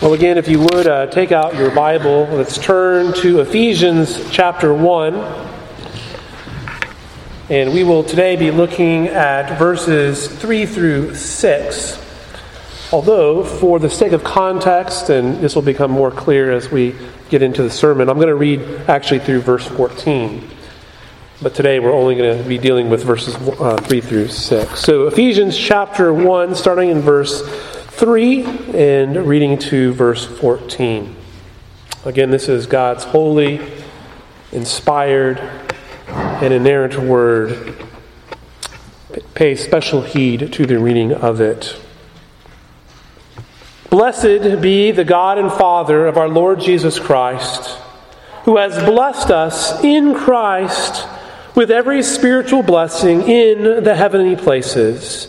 Well, again, if you would uh, take out your Bible, let's turn to Ephesians chapter 1. And we will today be looking at verses 3 through 6. Although, for the sake of context, and this will become more clear as we get into the sermon, I'm going to read actually through verse 14. But today we're only going to be dealing with verses uh, 3 through 6. So, Ephesians chapter 1, starting in verse 3 and reading to verse 14. Again, this is God's holy, inspired, and inerrant word. Pay special heed to the reading of it. Blessed be the God and Father of our Lord Jesus Christ, who has blessed us in Christ with every spiritual blessing in the heavenly places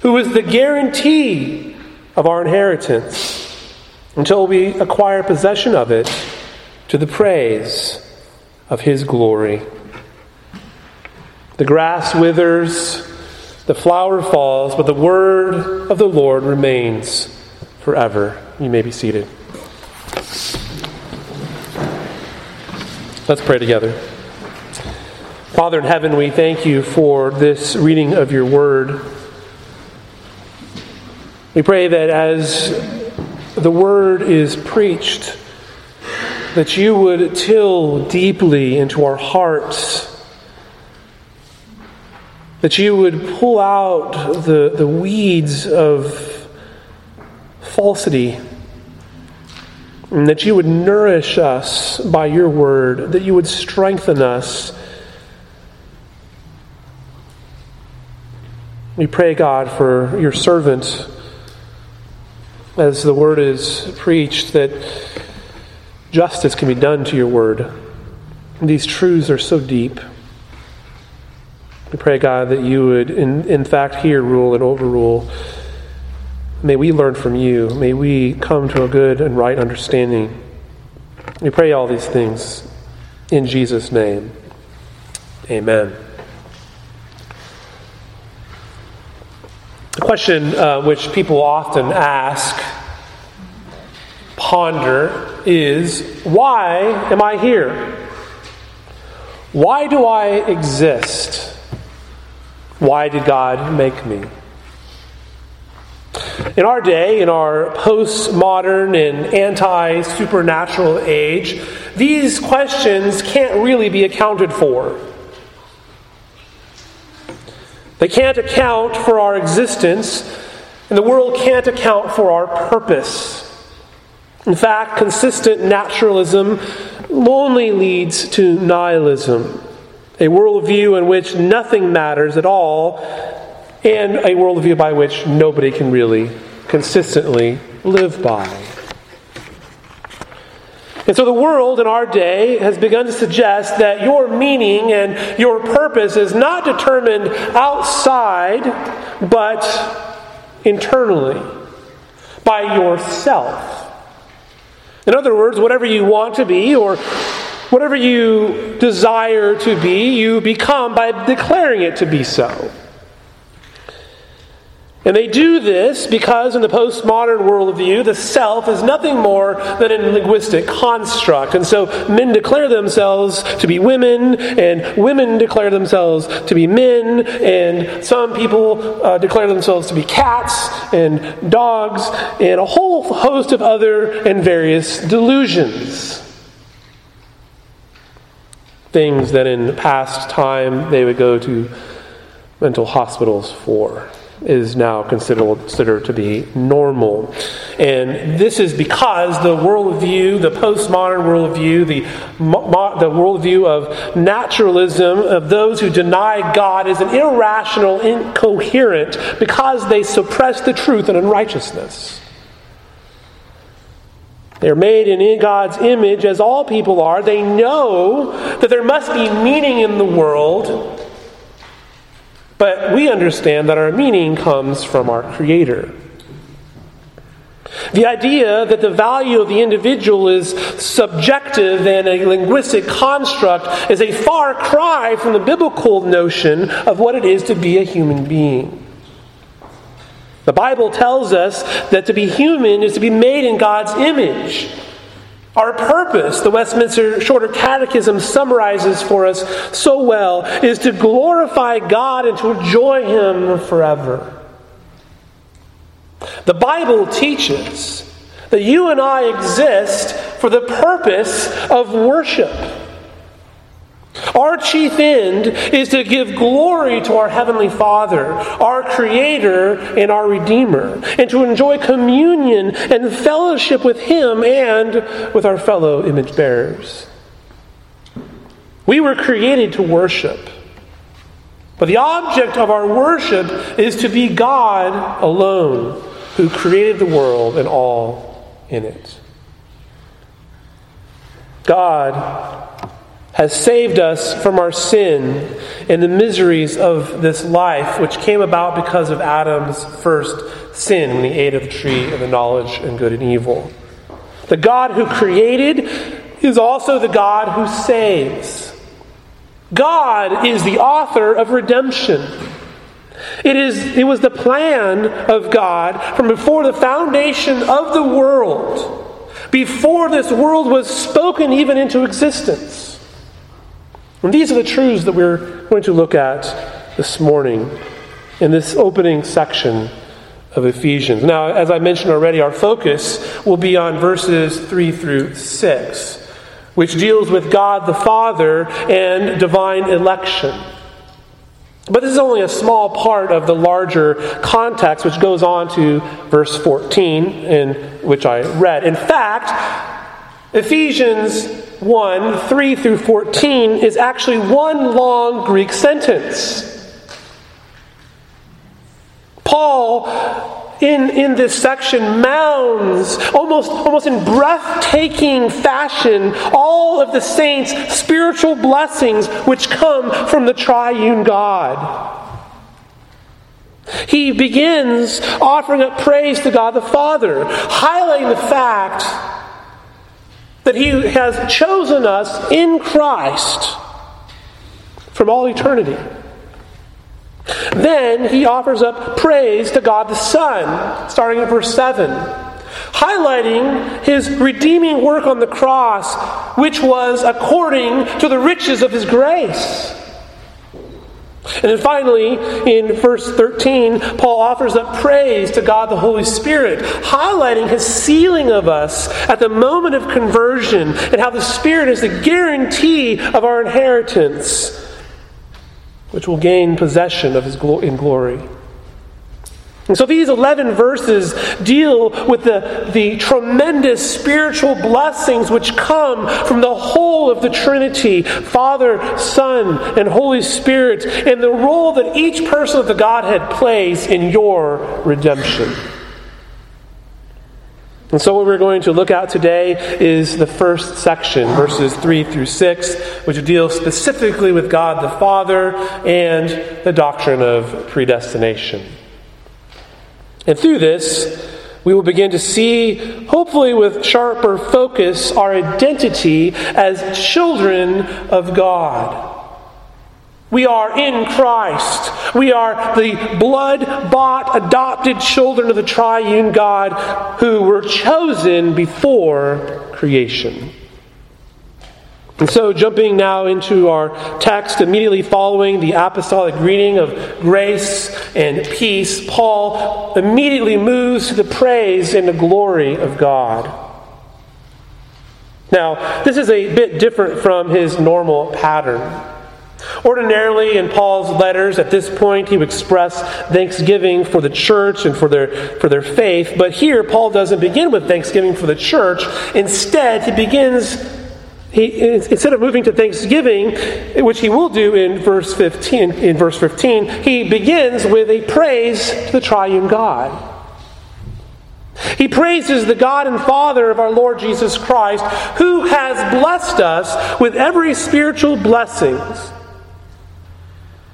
who is the guarantee of our inheritance until we acquire possession of it to the praise of his glory. The grass withers, the flower falls, but the word of the Lord remains forever. You may be seated. Let's pray together. Father in heaven, we thank you for this reading of your word. We pray that as the word is preached, that you would till deeply into our hearts, that you would pull out the, the weeds of falsity, and that you would nourish us by your word, that you would strengthen us. We pray, God, for your servant as the word is preached, that justice can be done to your word. These truths are so deep. We pray, God, that you would, in, in fact, hear, rule, and overrule. May we learn from you. May we come to a good and right understanding. We pray all these things in Jesus' name. Amen. Question uh, which people often ask, ponder, is why am I here? Why do I exist? Why did God make me? In our day, in our postmodern and anti supernatural age, these questions can't really be accounted for. They can't account for our existence, and the world can't account for our purpose. In fact, consistent naturalism only leads to nihilism, a worldview in which nothing matters at all, and a worldview by which nobody can really consistently live by. And so the world in our day has begun to suggest that your meaning and your purpose is not determined outside, but internally, by yourself. In other words, whatever you want to be or Whatever you desire to be, you become by declaring it to be so. And they do this because, in the postmodern worldview, the self is nothing more than a linguistic construct. And so men declare themselves to be women, and women declare themselves to be men, and some people uh, declare themselves to be cats and dogs, and a whole host of other and various delusions. Things that in past time they would go to mental hospitals for is now considered, to be normal. And this is because the worldview, the postmodern worldview, the, the worldview of naturalism, of those who deny God, is an irrational, incoherent, because they suppress the truth and unrighteousness. They're made in God's image, as all people are. They know that there must be meaning in the world but we understand that our meaning comes from our Creator. The idea that the value of the individual is subjective and a linguistic construct is a far cry from the biblical notion of what it is to be a human being. The Bible tells us that to be human is to be made in God's image. Our purpose, the Westminster Shorter Catechism summarizes for us so well, is to glorify God and to enjoy Him forever. The Bible teaches that you and I exist for the purpose of worship. Our chief end is to give glory to our Heavenly Father, our Creator and our Redeemer, and to enjoy communion and fellowship with Him and with our fellow image bearers. We were created to worship. But the object of our worship is to be God alone, who created the world and all in it. God has saved us from our sin and the miseries of this life, which came about because of Adam's first sin when he ate of the tree of the knowledge and good and evil. The God who created is also the God who saves. God is the author of redemption. It, is, it was the plan of God from before the foundation of the world, before this world was spoken even into existence. And these are the truths that we're going to look at this morning in this opening section of Ephesians. Now, as I mentioned already, our focus will be on verses 3 through 6, which deals with God the Father and divine election. But this is only a small part of the larger context, which goes on to verse 14, in which I read. In fact, Ephesians 1 3 through 14 is actually one long Greek sentence. Paul, in, in this section, mounds almost, almost in breathtaking fashion all of the saints' spiritual blessings which come from the triune God. He begins offering up praise to God the Father, highlighting the fact that He has chosen us in Christ from all eternity. Then he offers up praise to God the Son, starting at verse 7, highlighting his redeeming work on the cross, which was according to the riches of his grace. And then finally, in verse 13, Paul offers up praise to God the Holy Spirit, highlighting his sealing of us at the moment of conversion and how the Spirit is the guarantee of our inheritance, which will gain possession of his in glory. And so these 11 verses deal with the, the tremendous spiritual blessings which come from the whole of the Trinity Father, Son, and Holy Spirit, and the role that each person of the Godhead plays in your redemption. And so, what we're going to look at today is the first section, verses 3 through 6, which deal specifically with God the Father and the doctrine of predestination. And through this, we will begin to see, hopefully with sharper focus, our identity as children of God. We are in Christ. We are the blood bought, adopted children of the triune God who were chosen before creation. And so, jumping now into our text, immediately following the apostolic greeting of grace and peace, Paul immediately moves to the praise and the glory of God. Now, this is a bit different from his normal pattern. Ordinarily, in Paul's letters, at this point, he would express thanksgiving for the church and for their, for their faith. But here, Paul doesn't begin with thanksgiving for the church. Instead, he begins he, instead of moving to thanksgiving, which he will do in verse 15, in verse 15, he begins with a praise to the triune God. He praises the God and Father of our Lord Jesus Christ, who has blessed us with every spiritual blessings.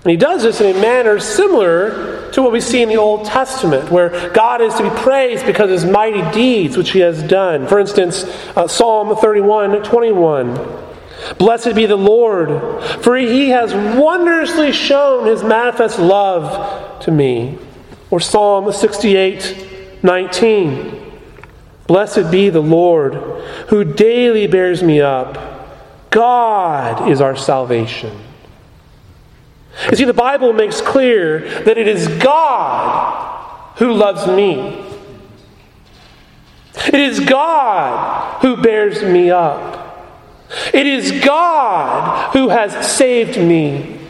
And he does this in a manner similar to what we see in the Old Testament, where God is to be praised because of his mighty deeds which he has done. For instance, uh, Psalm 31 21. Blessed be the Lord, for he has wondrously shown his manifest love to me. Or Psalm 68 19. Blessed be the Lord, who daily bears me up. God is our salvation. You see, the Bible makes clear that it is God who loves me. It is God who bears me up. It is God who has saved me.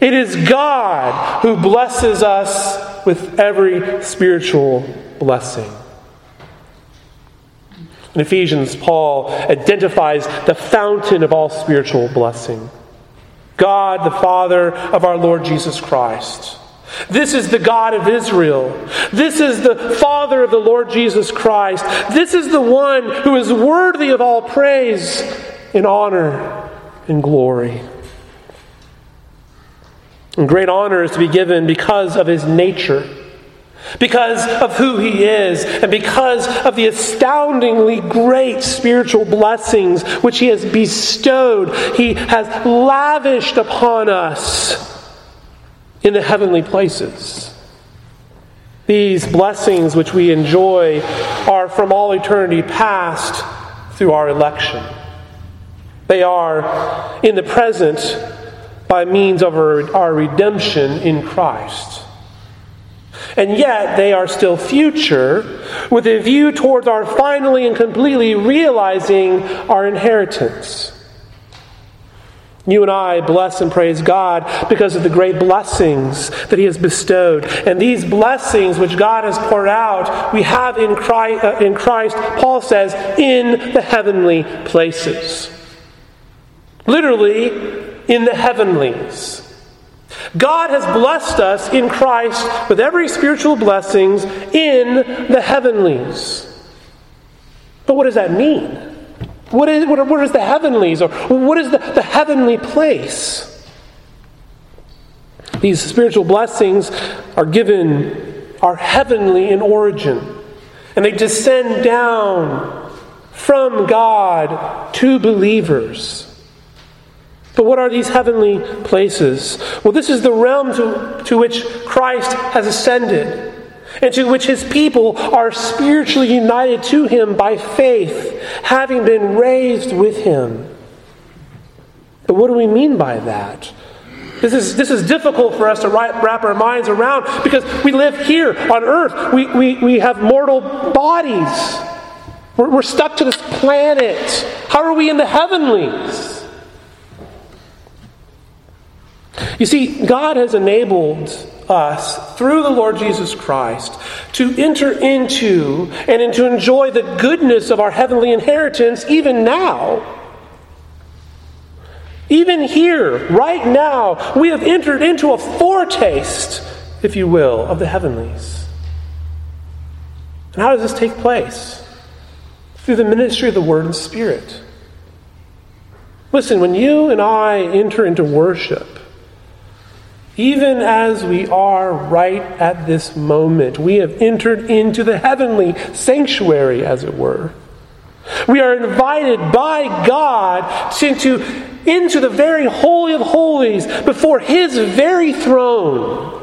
It is God who blesses us with every spiritual blessing. In Ephesians, Paul identifies the fountain of all spiritual blessing. God, the Father of our Lord Jesus Christ. This is the God of Israel. This is the Father of the Lord Jesus Christ. This is the one who is worthy of all praise and honor and glory. And great honor is to be given because of his nature because of who he is, and because of the astoundingly great spiritual blessings which he has bestowed, he has lavished upon us in the heavenly places. These blessings which we enjoy are from all eternity past through our election. They are in the present by means of our, redemption in Christ. And yet, they are still future with a view towards our finally and completely realizing our inheritance. You and I bless and praise God because of the great blessings that He has bestowed. And these blessings which God has poured out, we have in Christ, uh, in Christ Paul says, in the heavenly places. Literally, in the heavenlies. God has blessed us in Christ with every spiritual blessings in the heavenlies. But what does that mean? What is, what, what is the heavenlies? Or what is the, the heavenly place? These spiritual blessings are given, are heavenly in origin. And they descend down from God to believers. But what are these heavenly places? Well, this is the realm to, to which Christ has ascended and to which his people are spiritually united to him by faith, having been raised with him. But what do we mean by that? This is, this is difficult for us to wrap our minds around because we live here on earth. We, we, we have mortal bodies. We're, we're stuck to this planet. How are we in the heavenlies? You see, God has enabled us through the Lord Jesus Christ to enter into and to enjoy the goodness of our heavenly inheritance even now. Even here, right now, we have entered into a foretaste, if you will, of the heavenlies. And how does this take place? Through the ministry of the Word and Spirit. Listen, when you and I enter into worship, even as we are right at this moment. We have entered into the heavenly sanctuary, as it were. We are invited by God into, into the very Holy of Holies before His very throne.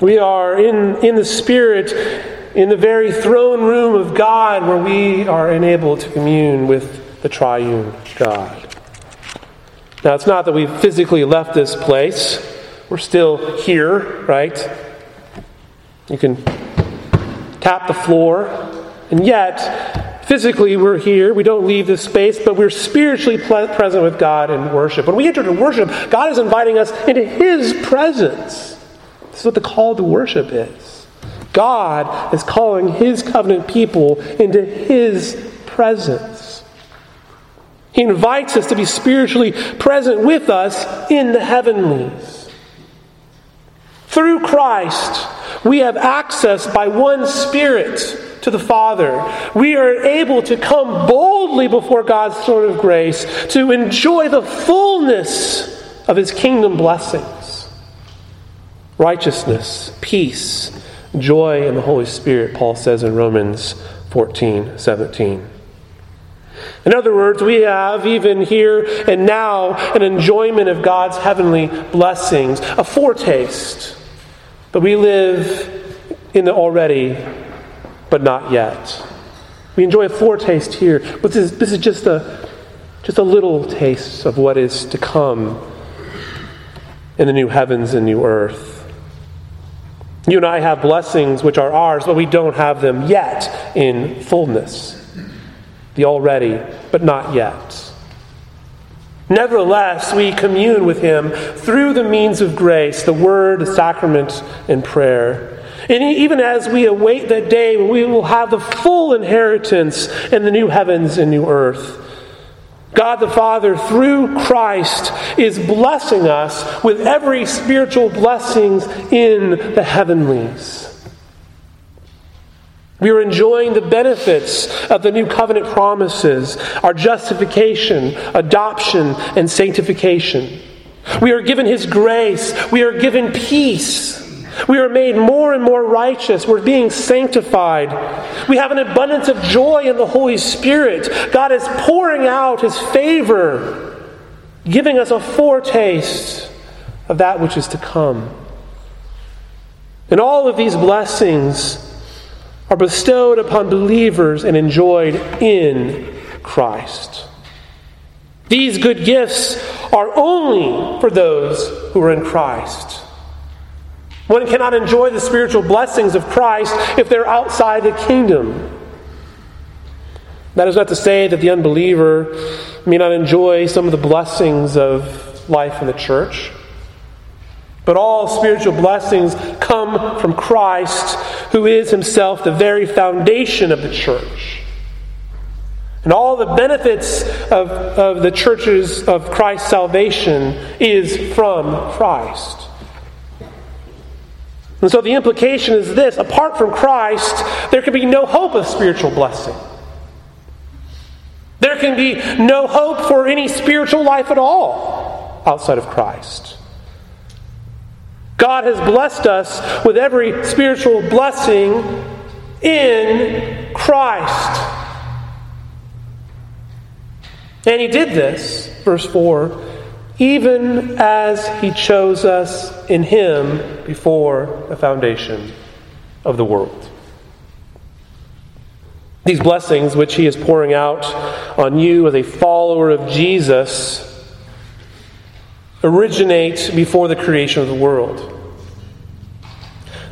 We are in, in the Spirit in the very throne room of God where we are enabled to commune with the triune God. Now, it's not that we've physically left this place, we're still here, right? You can tap the floor, and yet, physically, we're here. We don't leave this space, but we're spiritually present with God in worship. When we enter to worship, God is inviting us into His presence. This is what the call to worship is. God is calling His covenant people into His presence. He invites us to be spiritually present with us in the heavenlies. Through Christ, we have access by one Spirit to the Father. We are able to come boldly before God's throne of grace to enjoy the fullness of His kingdom blessings righteousness, peace, joy in the Holy Spirit, Paul says in Romans 14 17. In other words, we have even here and now an enjoyment of God's heavenly blessings, a foretaste. But we live in the already, but not yet. We enjoy a foretaste here, but this is, this is just, a, just a little taste of what is to come in the new heavens and new earth. You and I have blessings which are ours, but we don't have them yet in fullness the already, but not yet. Nevertheless, we commune with Him through the means of grace, the Word, the sacrament, and prayer. And even as we await that day when we will have the full inheritance in the new heavens and new earth, God the Father, through Christ, is blessing us with every spiritual blessings in the heavenlies. We are enjoying the benefits of the new covenant promises, our justification, adoption, and sanctification. We are given His grace. We are given peace. We are made more and more righteous. We're being sanctified. We have an abundance of joy in the Holy Spirit. God is pouring out His favor, giving us a foretaste of that which is to come. And all of these blessings are bestowed upon believers and enjoyed in Christ. These good gifts are only for those who are in Christ. One cannot enjoy the spiritual blessings of Christ if they're outside the kingdom. That is not to say that the unbeliever may not enjoy some of the blessings of life in the church. But all spiritual blessings come from Christ, who is himself the very foundation of the church. And all the benefits of, of the churches of Christ's salvation is from Christ. And so the implication is this apart from Christ, there can be no hope of spiritual blessing. There can be no hope for any spiritual life at all outside of Christ. God has blessed us with every spiritual blessing in Christ. And he did this, verse 4, even as he chose us in him before the foundation of the world. These blessings, which he is pouring out on you as a follower of Jesus, originate before the creation of the world.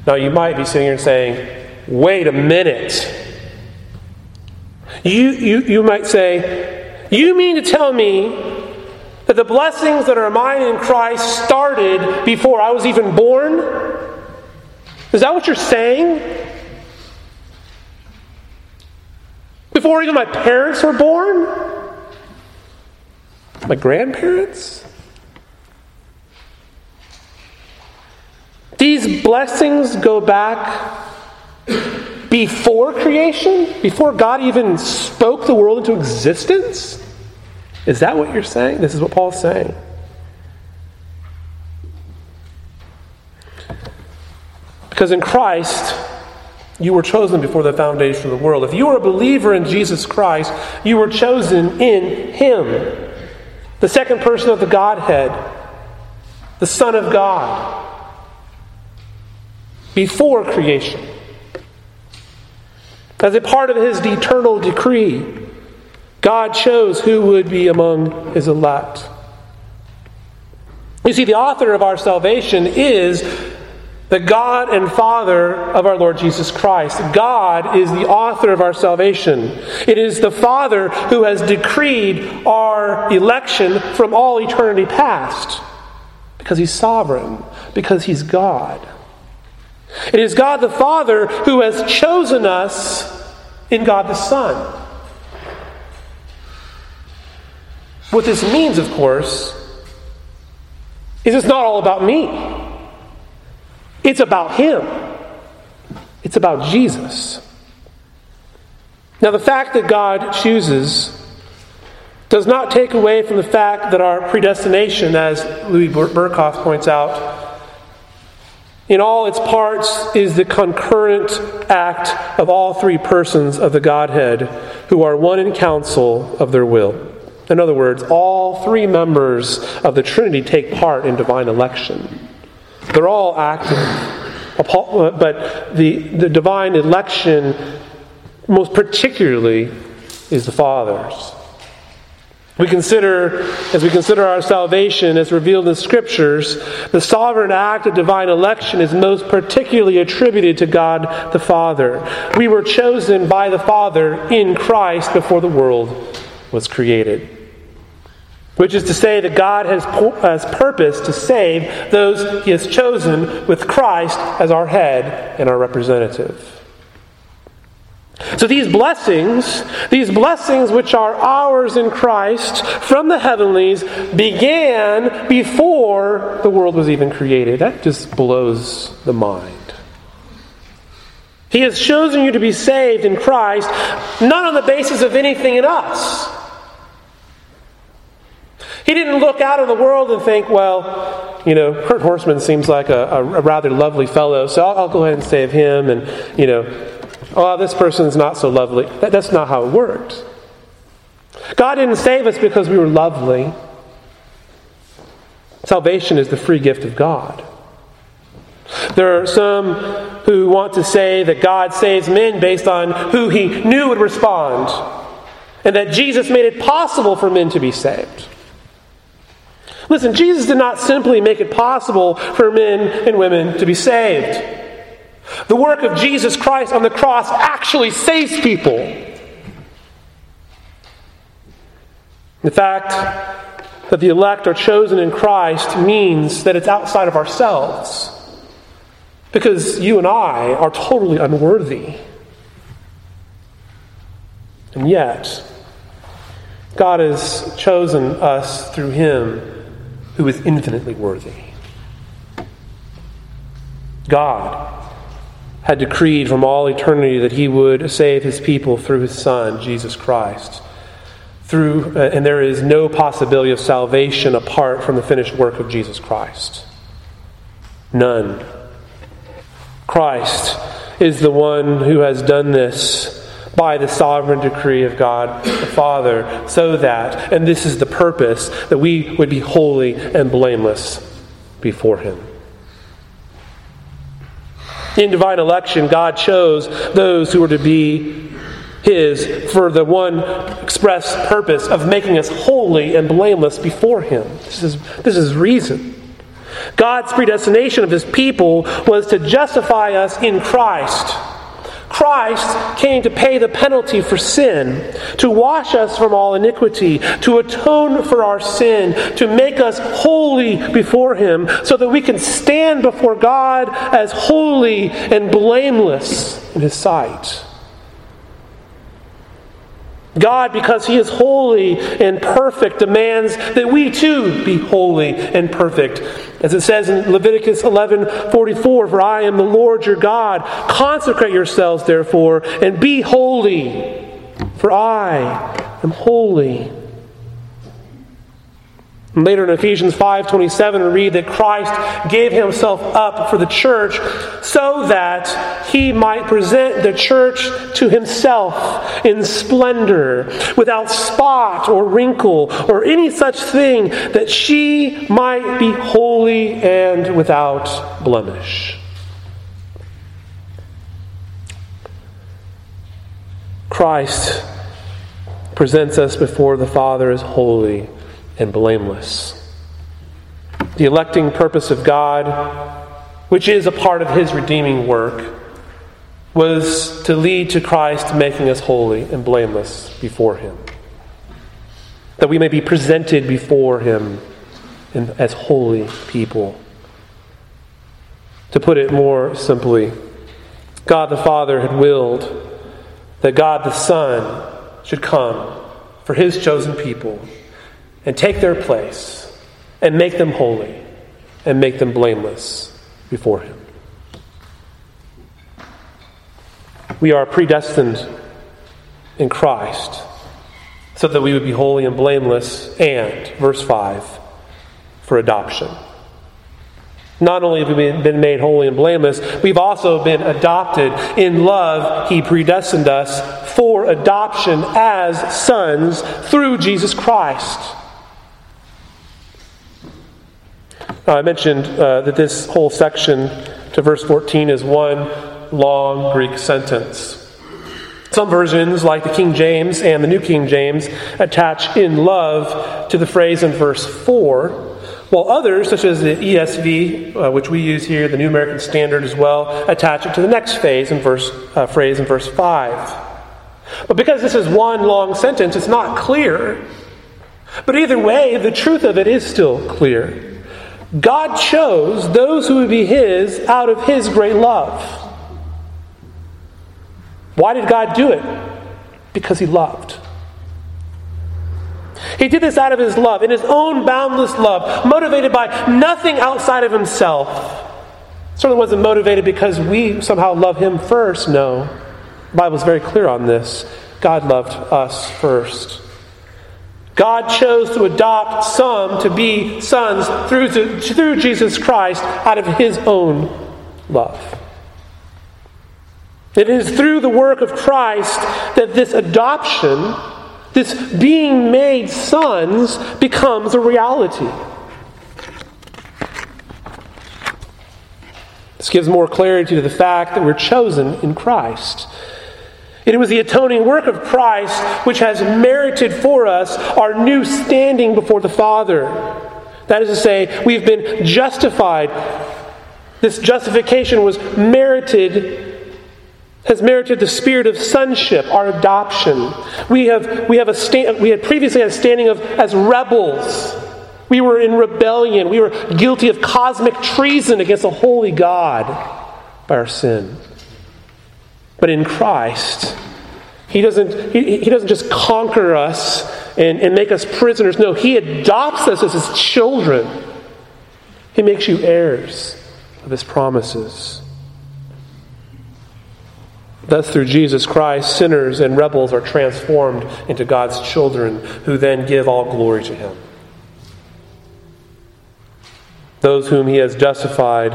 Now, you might be sitting here saying, wait a minute. You, you, you might say, you mean to tell me that the blessings that are mine in Christ started before I was even born? Is that what you're saying? Before even my parents were born? My grandparents? These blessings go back before creation, before God even spoke the world into existence. Is that what you're saying? This is what Paul's saying. Because in Christ, you were chosen before the foundation of the world. If you are a believer in Jesus Christ, you were chosen in Him, the second person of the Godhead, the Son of God before creation. As a part of His eternal decree, God chose who would be among His elect. You see, the author of our salvation is the God and Father of our Lord Jesus Christ. God is the author of our salvation. It is the Father who has decreed our election from all eternity past because He's sovereign, because He's God. It is God the Father who has chosen us in God the Son. What this means, of course, is it's not all about me. It's about Him, it's about Jesus. Now, the fact that God chooses does not take away from the fact that our predestination, as Louis Berkhof points out, in all its parts is the concurrent act of all three persons of the Godhead who are one in counsel of their will. In other words, all three members of the Trinity take part in divine election. They're all active. Uh, but the, the divine election, most particularly, is the Father's. We consider, as we consider our salvation as revealed in Scriptures, the sovereign act of divine election is most particularly attributed to God the Father. We were chosen by the Father in Christ before the world was created which is to say that God has, has purpose to save those he has chosen with Christ as our head and our representative. So these blessings, these blessings which are ours in Christ from the heavenlies, began before the world was even created. That just blows the mind. He has chosen you to be saved in Christ, not on the basis of anything in us. He didn't look out in the world and think, well, you know, Kurt Horseman seems like a, a, a rather lovely fellow, so I'll, I'll, go ahead and save him. And, you know, oh, this person's not so lovely. That, that's not how it works. God didn't save us because we were lovely. Salvation is the free gift of God. There are some who want to say that God saves men based on who he knew would respond, and that Jesus made it possible for men to be saved. Listen, Jesus did not simply make it possible for men and women to be saved. The work of Jesus Christ on the cross actually saves people. The fact that the elect are chosen in Christ means that it's outside of ourselves. Because you and I are totally unworthy. And yet, God has chosen us through Him who is infinitely worthy. God had decreed from all eternity that he would save his people through his son Jesus Christ. Through uh, and there is no possibility of salvation apart from the finished work of Jesus Christ. None. Christ is the one who has done this by the sovereign decree of God the Father, so that, and this is the purpose, that we would be holy and blameless before Him. In divine election, God chose those who were to be His for the one express purpose of making us holy and blameless before Him. This is, this is reason. God's predestination of His people was to justify us in Christ Christ came to pay the penalty for sin, to wash us from all iniquity, to atone for our sin, to make us holy before Him, so that we can stand before God as holy and blameless in His sight. God, because He is holy and perfect, demands that we too be holy and perfect. As it says in Leviticus 11 44, For I am the Lord your God. Consecrate yourselves, therefore, and be holy, for I am holy. Later in Ephesians 5:27 we read that Christ gave himself up for the church so that he might present the church to himself in splendor without spot or wrinkle or any such thing that she might be holy and without blemish. Christ presents us before the Father as holy and blameless. The electing purpose of God, which is a part of His redeeming work, was to lead to Christ making us holy and blameless before Him. That we may be presented before Him as holy people. To put it more simply, God the Father had willed that God the Son should come for His chosen people and take their place and make them holy and make them blameless before Him. We are predestined in Christ so that we would be holy and blameless, and, verse 5, for adoption. Not only have we been made holy and blameless, we've also been adopted. In love, He predestined us for adoption as sons through Jesus Christ. I mentioned uh, that this whole section to verse 14 is one long Greek sentence. Some versions, like the King James and the New King James, attach in love to the phrase in verse 4, while others, such as the ESV, uh, which we use here, the New American Standard as well, attach it to the next phase in verse, uh, phrase in verse 5. But because this is one long sentence, it's not clear. But either way, the truth of it is still clear. God chose those who would be His out of His great love. Why did God do it? Because He loved. He did this out of His love, in His own boundless love, motivated by nothing outside of Himself. Certainly wasn't motivated because we somehow love Him first. No. The Bible is very clear on this. God loved us first. God chose to adopt some to be sons through, through Jesus Christ out of his own love. It is through the work of Christ that this adoption, this being made sons, becomes a reality. This gives more clarity to the fact that we're chosen in Christ. It was the atoning work of Christ which has merited for us our new standing before the Father. That is to say, we've been justified. This justification was merited, has merited the spirit of sonship, our adoption. We have, we have a stand, we had previously had a standing of as rebels. We were in rebellion. We were guilty of cosmic treason against a holy God by our sin. But in Christ, He doesn't, he, he doesn't just conquer us and, and make us prisoners. No, He adopts us as His children. He makes you heirs of His promises. Thus, through Jesus Christ, sinners and rebels are transformed into God's children who then give all glory to Him. Those whom He has justified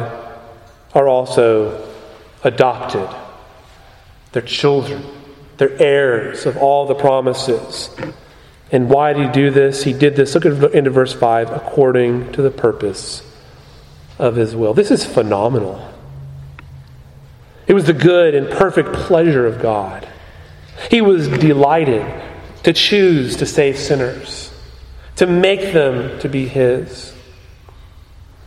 are also adopted they're children. They're heirs of all the promises. And why did he do this? He did this, look at into verse 5, according to the purpose of his will. This is phenomenal. It was the good and perfect pleasure of God. He was delighted to choose to save sinners, to make them to be his.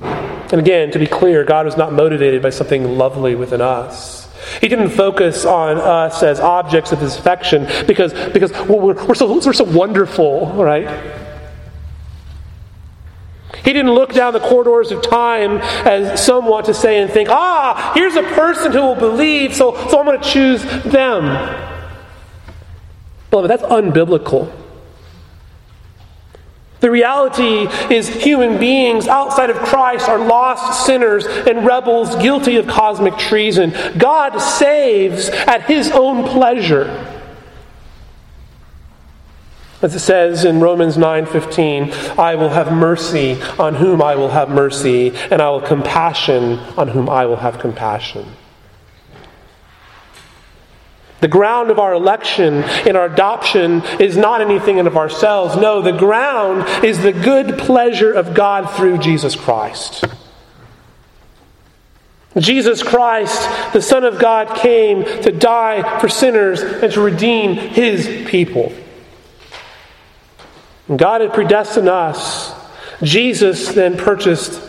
And again, to be clear, God was not motivated by something lovely within us. He didn't focus on us as objects of his affection because, because we're, we're, so, we're so wonderful, right? He didn't look down the corridors of time as some want to say and think, ah, here's a person who will believe, so, so I'm going to choose them. Beloved, that's unbiblical. The reality is, human beings outside of Christ are lost sinners and rebels guilty of cosmic treason. God saves at his own pleasure. As it says in Romans 9:15, I will have mercy on whom I will have mercy, and I will compassion on whom I will have compassion. The ground of our election and our adoption is not anything of ourselves. No, the ground is the good pleasure of God through Jesus Christ. Jesus Christ, the Son of God, came to die for sinners and to redeem his people. God had predestined us. Jesus then purchased,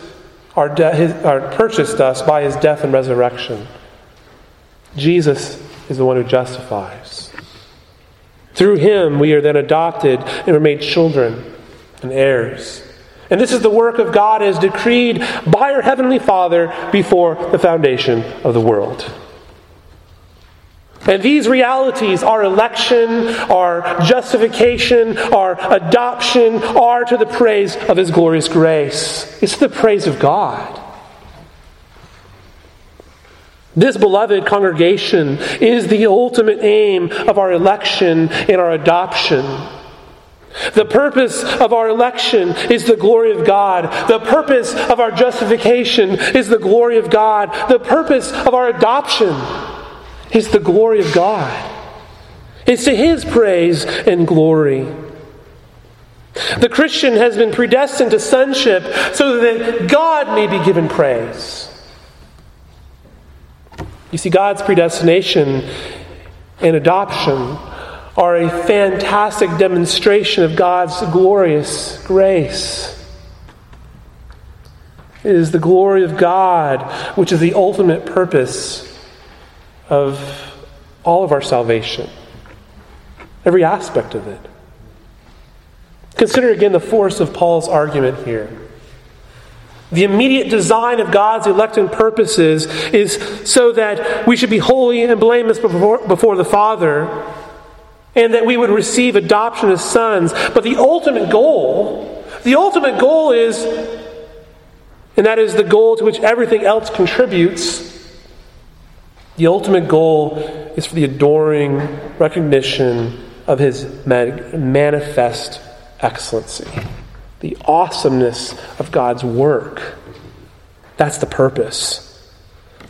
our de- his, purchased us by his death and resurrection. Jesus is the one who justifies. Through him, we are then adopted and are made children and heirs. And this is the work of God as decreed by our Heavenly Father before the foundation of the world. And these realities, our election, our justification, our adoption, are to the praise of His glorious grace. It's the praise of God. This beloved congregation is the ultimate aim of our election and our adoption. The purpose of our election is the glory of God. The purpose of our justification is the glory of God. The purpose of our adoption is the glory of God. It's to His praise and glory. The Christian has been predestined to sonship so that God may be given praise. You see, God's predestination and adoption are a fantastic demonstration of God's glorious grace. It is the glory of God which is the ultimate purpose of all of our salvation, every aspect of it. Consider again the force of Paul's argument here. The immediate design of God's electing purposes is so that we should be holy and blameless before, before the Father and that we would receive adoption as sons. But the ultimate goal, the ultimate goal is, and that is the goal to which everything else contributes, the ultimate goal is for the adoring recognition of his manifest excellency, the awesomeness of God's work. That's the purpose.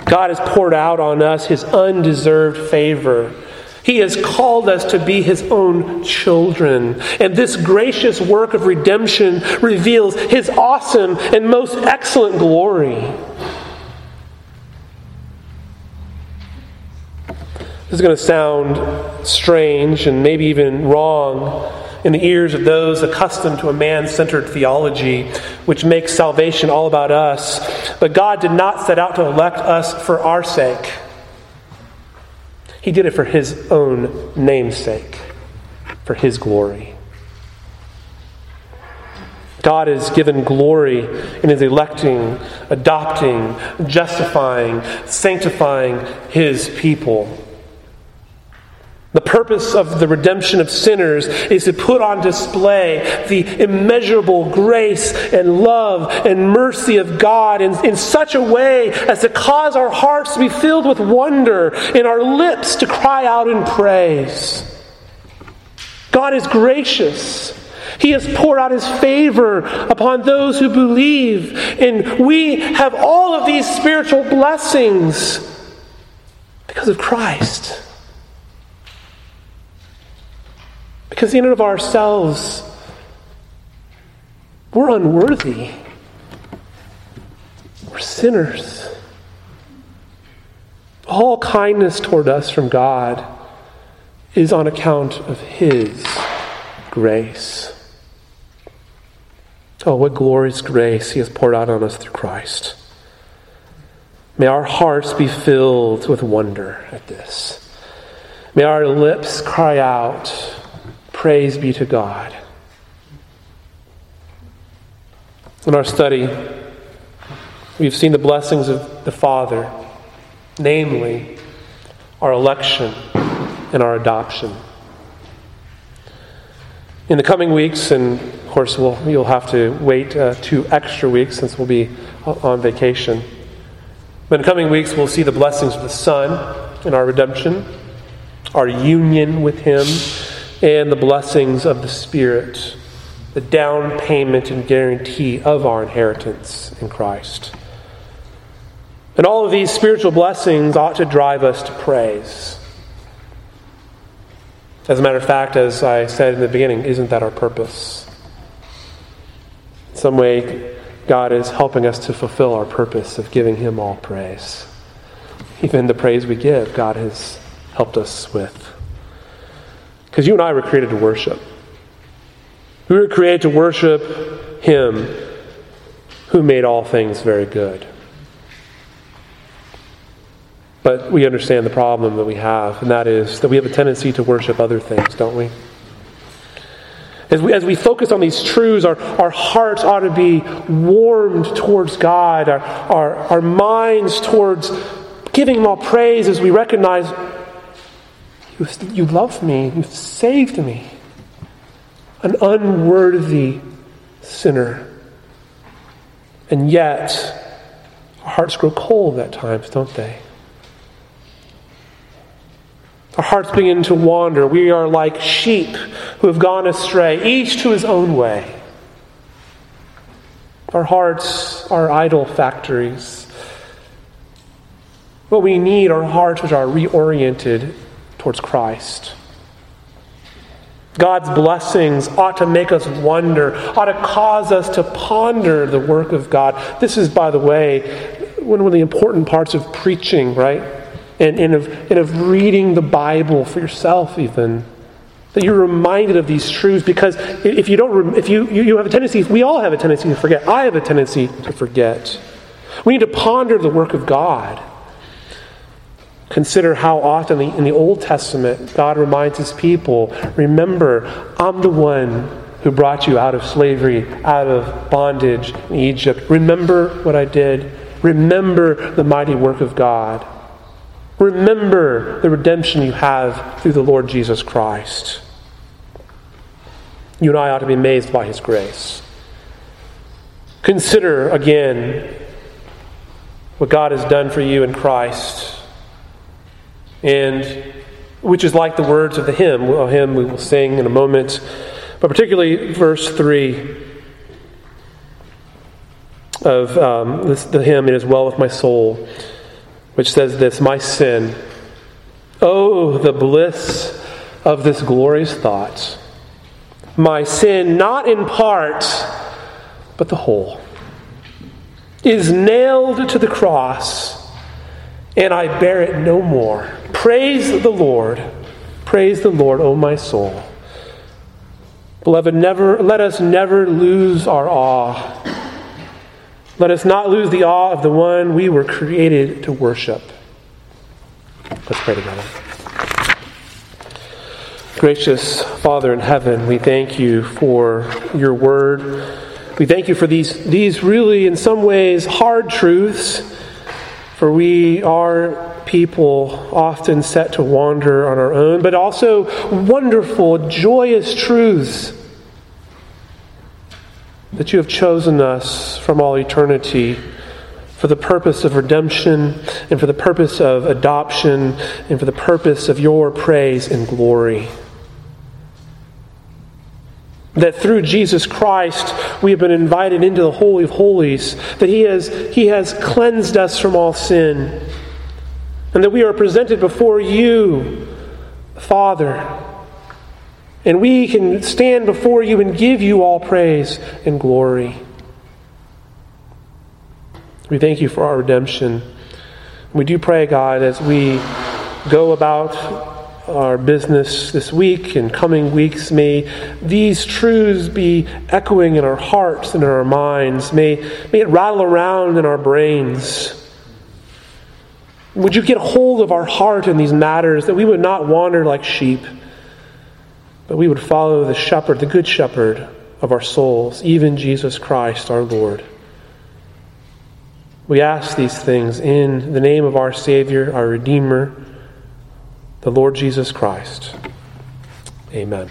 God has poured out on us his undeserved favor he has called us to be His own children. And this gracious work of redemption reveals His awesome and most excellent glory. This is going to sound strange and maybe even wrong in the ears of those accustomed to a man centered theology, which makes salvation all about us. But God did not set out to elect us for our sake. He did it for his own namesake, for his glory. God is given glory in his electing, adopting, justifying, sanctifying his people. The purpose of the redemption of sinners is to put on display the immeasurable grace and love and mercy of God in, in such a way as to cause our hearts to be filled with wonder and our lips to cry out in praise. God is gracious. He has poured out his favor upon those who believe. And we have all of these spiritual blessings because of Christ. Because in and of ourselves, we're unworthy. We're sinners. All kindness toward us from God is on account of His grace. Oh, what glorious grace He has poured out on us through Christ. May our hearts be filled with wonder at this. May our lips cry out Praise be to God. In our study, we've seen the blessings of the Father, namely our election and our adoption. In the coming weeks, and of course, we'll, you'll have to wait uh, two extra weeks since we'll be on vacation. But in the coming weeks, we'll see the blessings of the Son in our redemption, our union with Him and the blessings of the Spirit, the down payment and guarantee of our inheritance in Christ. And all of these spiritual blessings ought to drive us to praise. As a matter of fact, as I said in the beginning, isn't that our purpose? In some way, God is helping us to fulfill our purpose of giving Him all praise. Even the praise we give, God has helped us with. Because you and I were created to worship. We were created to worship Him who made all things very good. But we understand the problem that we have, and that is that we have a tendency to worship other things, don't we? As we, as we focus on these truths, our, our hearts ought to be warmed towards God, our, our, our minds towards giving Him all praise as we recognize you, you love me, you've saved me, an unworthy sinner. And yet, our hearts grow cold at times, don't they? Our hearts begin to wander. We are like sheep who have gone astray, each to his own way. Our hearts are idol factories. What we need are hearts which are reoriented towards Christ. God's blessings ought to make us wonder, ought to cause us to ponder the work of God. This is, by the way, one of the important parts of preaching, right? and, and, of, and of reading the Bible for yourself, even. That you're reminded of these truths because if you don't, if you, you, you have a tendency, we all have a tendency to forget. I have a tendency to forget. We need to ponder the work of God. Consider how often in the Old Testament God reminds his people remember, I'm the one who brought you out of slavery, out of bondage in Egypt. Remember what I did. Remember the mighty work of God. Remember the redemption you have through the Lord Jesus Christ. You and I ought to be amazed by his grace. Consider again what God has done for you in Christ, and which is like the words of the hymn, a hymn we will sing in a moment, but particularly verse 3 of um, this, the hymn, It is Well with My Soul which says this My sin, oh, the bliss of this glorious thought. My sin, not in part, but the whole, is nailed to the cross, and I bear it no more. Praise the Lord. Praise the Lord, O my soul. Beloved, never, let us never lose our awe let us not lose the awe of the one we were created to worship. Let's pray together. Gracious Father in heaven, we thank you for your word. We thank you for these, these really, in some ways, hard truths, for we are people often set to wander on our own, but also wonderful, joyous truths that you have chosen us from all eternity for the purpose of redemption and for the purpose of adoption and for the purpose of your praise and glory. That through Jesus Christ we have been invited into the Holy of Holies, that He has, he has cleansed us from all sin, and that we are presented before you, Father and we can stand before you and give you all praise and glory. We thank you for our redemption. We do pray, God, as we go about our business this week and coming weeks, may these truths be echoing in our hearts and in our minds. May, may it rattle around in our brains. Would you get hold of our heart in these matters that we would not wander like sheep? but we would follow the shepherd, the good shepherd of our souls, even Jesus Christ our Lord. We ask these things in the name of our Savior, our Redeemer, the Lord Jesus Christ. Amen.